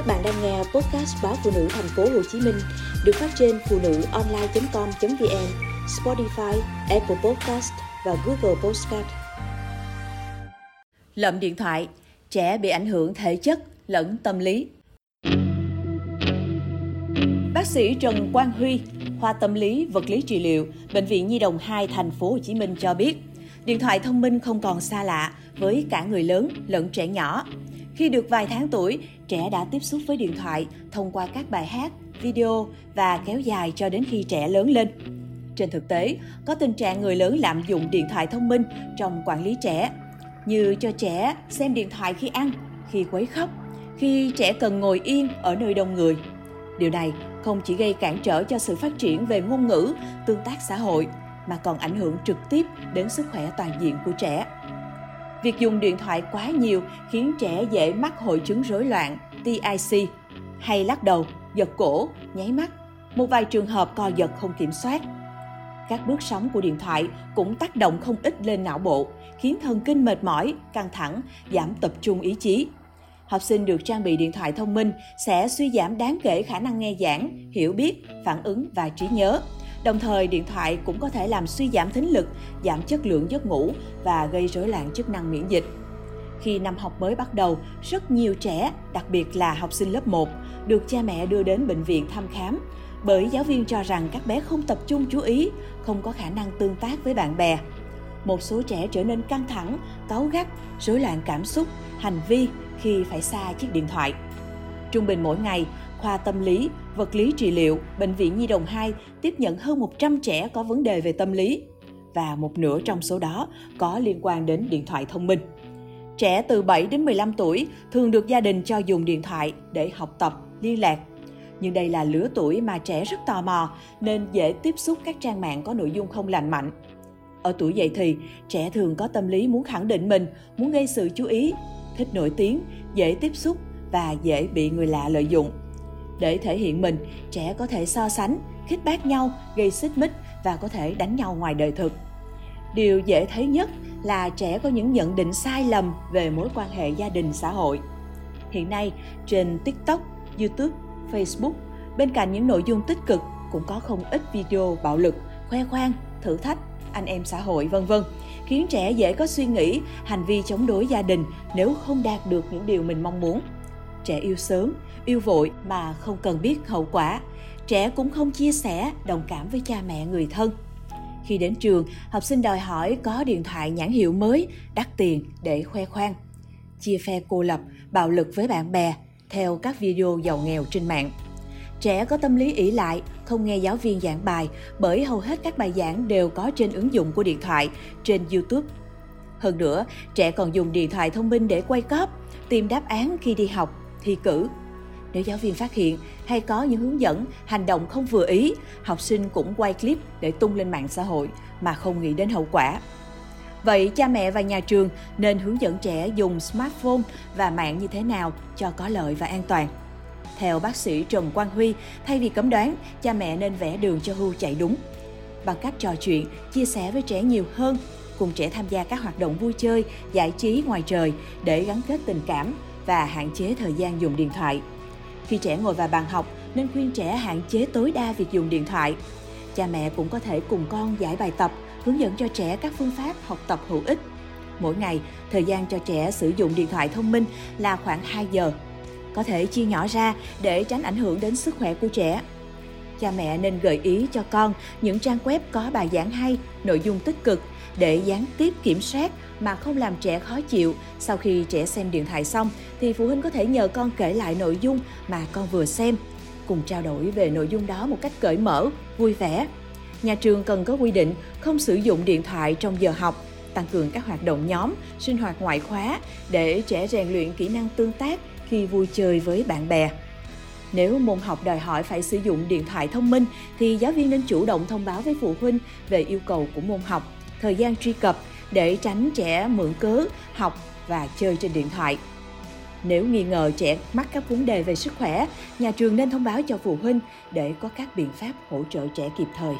Các bạn đang nghe podcast báo phụ nữ thành phố Hồ Chí Minh được phát trên phụ nữ online.com.vn, Spotify, Apple Podcast và Google Podcast. Lậm điện thoại, trẻ bị ảnh hưởng thể chất lẫn tâm lý. Bác sĩ Trần Quang Huy, khoa tâm lý vật lý trị liệu, bệnh viện Nhi đồng 2 thành phố Hồ Chí Minh cho biết, điện thoại thông minh không còn xa lạ với cả người lớn lẫn trẻ nhỏ. Khi được vài tháng tuổi, trẻ đã tiếp xúc với điện thoại thông qua các bài hát, video và kéo dài cho đến khi trẻ lớn lên. Trên thực tế, có tình trạng người lớn lạm dụng điện thoại thông minh trong quản lý trẻ, như cho trẻ xem điện thoại khi ăn, khi quấy khóc, khi trẻ cần ngồi yên ở nơi đông người. Điều này không chỉ gây cản trở cho sự phát triển về ngôn ngữ, tương tác xã hội, mà còn ảnh hưởng trực tiếp đến sức khỏe toàn diện của trẻ. Việc dùng điện thoại quá nhiều khiến trẻ dễ mắc hội chứng rối loạn TIC hay lắc đầu, giật cổ, nháy mắt, một vài trường hợp co giật không kiểm soát. Các bước sóng của điện thoại cũng tác động không ít lên não bộ, khiến thần kinh mệt mỏi, căng thẳng, giảm tập trung ý chí. Học sinh được trang bị điện thoại thông minh sẽ suy giảm đáng kể khả năng nghe giảng, hiểu biết, phản ứng và trí nhớ. Đồng thời, điện thoại cũng có thể làm suy giảm thính lực, giảm chất lượng giấc ngủ và gây rối loạn chức năng miễn dịch. Khi năm học mới bắt đầu, rất nhiều trẻ, đặc biệt là học sinh lớp 1, được cha mẹ đưa đến bệnh viện thăm khám bởi giáo viên cho rằng các bé không tập trung chú ý, không có khả năng tương tác với bạn bè. Một số trẻ trở nên căng thẳng, cáu gắt, rối loạn cảm xúc, hành vi khi phải xa chiếc điện thoại. Trung bình mỗi ngày, khoa tâm lý, vật lý trị liệu, Bệnh viện Nhi đồng 2 tiếp nhận hơn 100 trẻ có vấn đề về tâm lý và một nửa trong số đó có liên quan đến điện thoại thông minh. Trẻ từ 7 đến 15 tuổi thường được gia đình cho dùng điện thoại để học tập, liên lạc. Nhưng đây là lứa tuổi mà trẻ rất tò mò nên dễ tiếp xúc các trang mạng có nội dung không lành mạnh. Ở tuổi dậy thì, trẻ thường có tâm lý muốn khẳng định mình, muốn gây sự chú ý, thích nổi tiếng, dễ tiếp xúc và dễ bị người lạ lợi dụng. Để thể hiện mình, trẻ có thể so sánh, khích bác nhau, gây xích mích và có thể đánh nhau ngoài đời thực. Điều dễ thấy nhất là trẻ có những nhận định sai lầm về mối quan hệ gia đình xã hội. Hiện nay, trên TikTok, YouTube, Facebook, bên cạnh những nội dung tích cực cũng có không ít video bạo lực, khoe khoang, thử thách, anh em xã hội vân vân, khiến trẻ dễ có suy nghĩ, hành vi chống đối gia đình nếu không đạt được những điều mình mong muốn. Trẻ yêu sớm, yêu vội mà không cần biết hậu quả. Trẻ cũng không chia sẻ, đồng cảm với cha mẹ người thân. Khi đến trường, học sinh đòi hỏi có điện thoại nhãn hiệu mới, đắt tiền để khoe khoang. Chia phe cô lập, bạo lực với bạn bè, theo các video giàu nghèo trên mạng. Trẻ có tâm lý ỷ lại, không nghe giáo viên giảng bài bởi hầu hết các bài giảng đều có trên ứng dụng của điện thoại, trên YouTube. Hơn nữa, trẻ còn dùng điện thoại thông minh để quay cóp, tìm đáp án khi đi học, thi cử. Nếu giáo viên phát hiện hay có những hướng dẫn, hành động không vừa ý, học sinh cũng quay clip để tung lên mạng xã hội mà không nghĩ đến hậu quả. Vậy cha mẹ và nhà trường nên hướng dẫn trẻ dùng smartphone và mạng như thế nào cho có lợi và an toàn? Theo bác sĩ Trần Quang Huy, thay vì cấm đoán, cha mẹ nên vẽ đường cho Hưu chạy đúng. Bằng cách trò chuyện, chia sẻ với trẻ nhiều hơn, cùng trẻ tham gia các hoạt động vui chơi, giải trí ngoài trời để gắn kết tình cảm và hạn chế thời gian dùng điện thoại. Khi trẻ ngồi vào bàn học, nên khuyên trẻ hạn chế tối đa việc dùng điện thoại. Cha mẹ cũng có thể cùng con giải bài tập, hướng dẫn cho trẻ các phương pháp học tập hữu ích. Mỗi ngày, thời gian cho trẻ sử dụng điện thoại thông minh là khoảng 2 giờ. Có thể chia nhỏ ra để tránh ảnh hưởng đến sức khỏe của trẻ. Cha mẹ nên gợi ý cho con những trang web có bài giảng hay, nội dung tích cực để gián tiếp kiểm soát mà không làm trẻ khó chịu. Sau khi trẻ xem điện thoại xong thì phụ huynh có thể nhờ con kể lại nội dung mà con vừa xem, cùng trao đổi về nội dung đó một cách cởi mở, vui vẻ. Nhà trường cần có quy định không sử dụng điện thoại trong giờ học, tăng cường các hoạt động nhóm, sinh hoạt ngoại khóa để trẻ rèn luyện kỹ năng tương tác khi vui chơi với bạn bè. Nếu môn học đòi hỏi phải sử dụng điện thoại thông minh thì giáo viên nên chủ động thông báo với phụ huynh về yêu cầu của môn học, thời gian truy cập để tránh trẻ mượn cớ học và chơi trên điện thoại. Nếu nghi ngờ trẻ mắc các vấn đề về sức khỏe, nhà trường nên thông báo cho phụ huynh để có các biện pháp hỗ trợ trẻ kịp thời.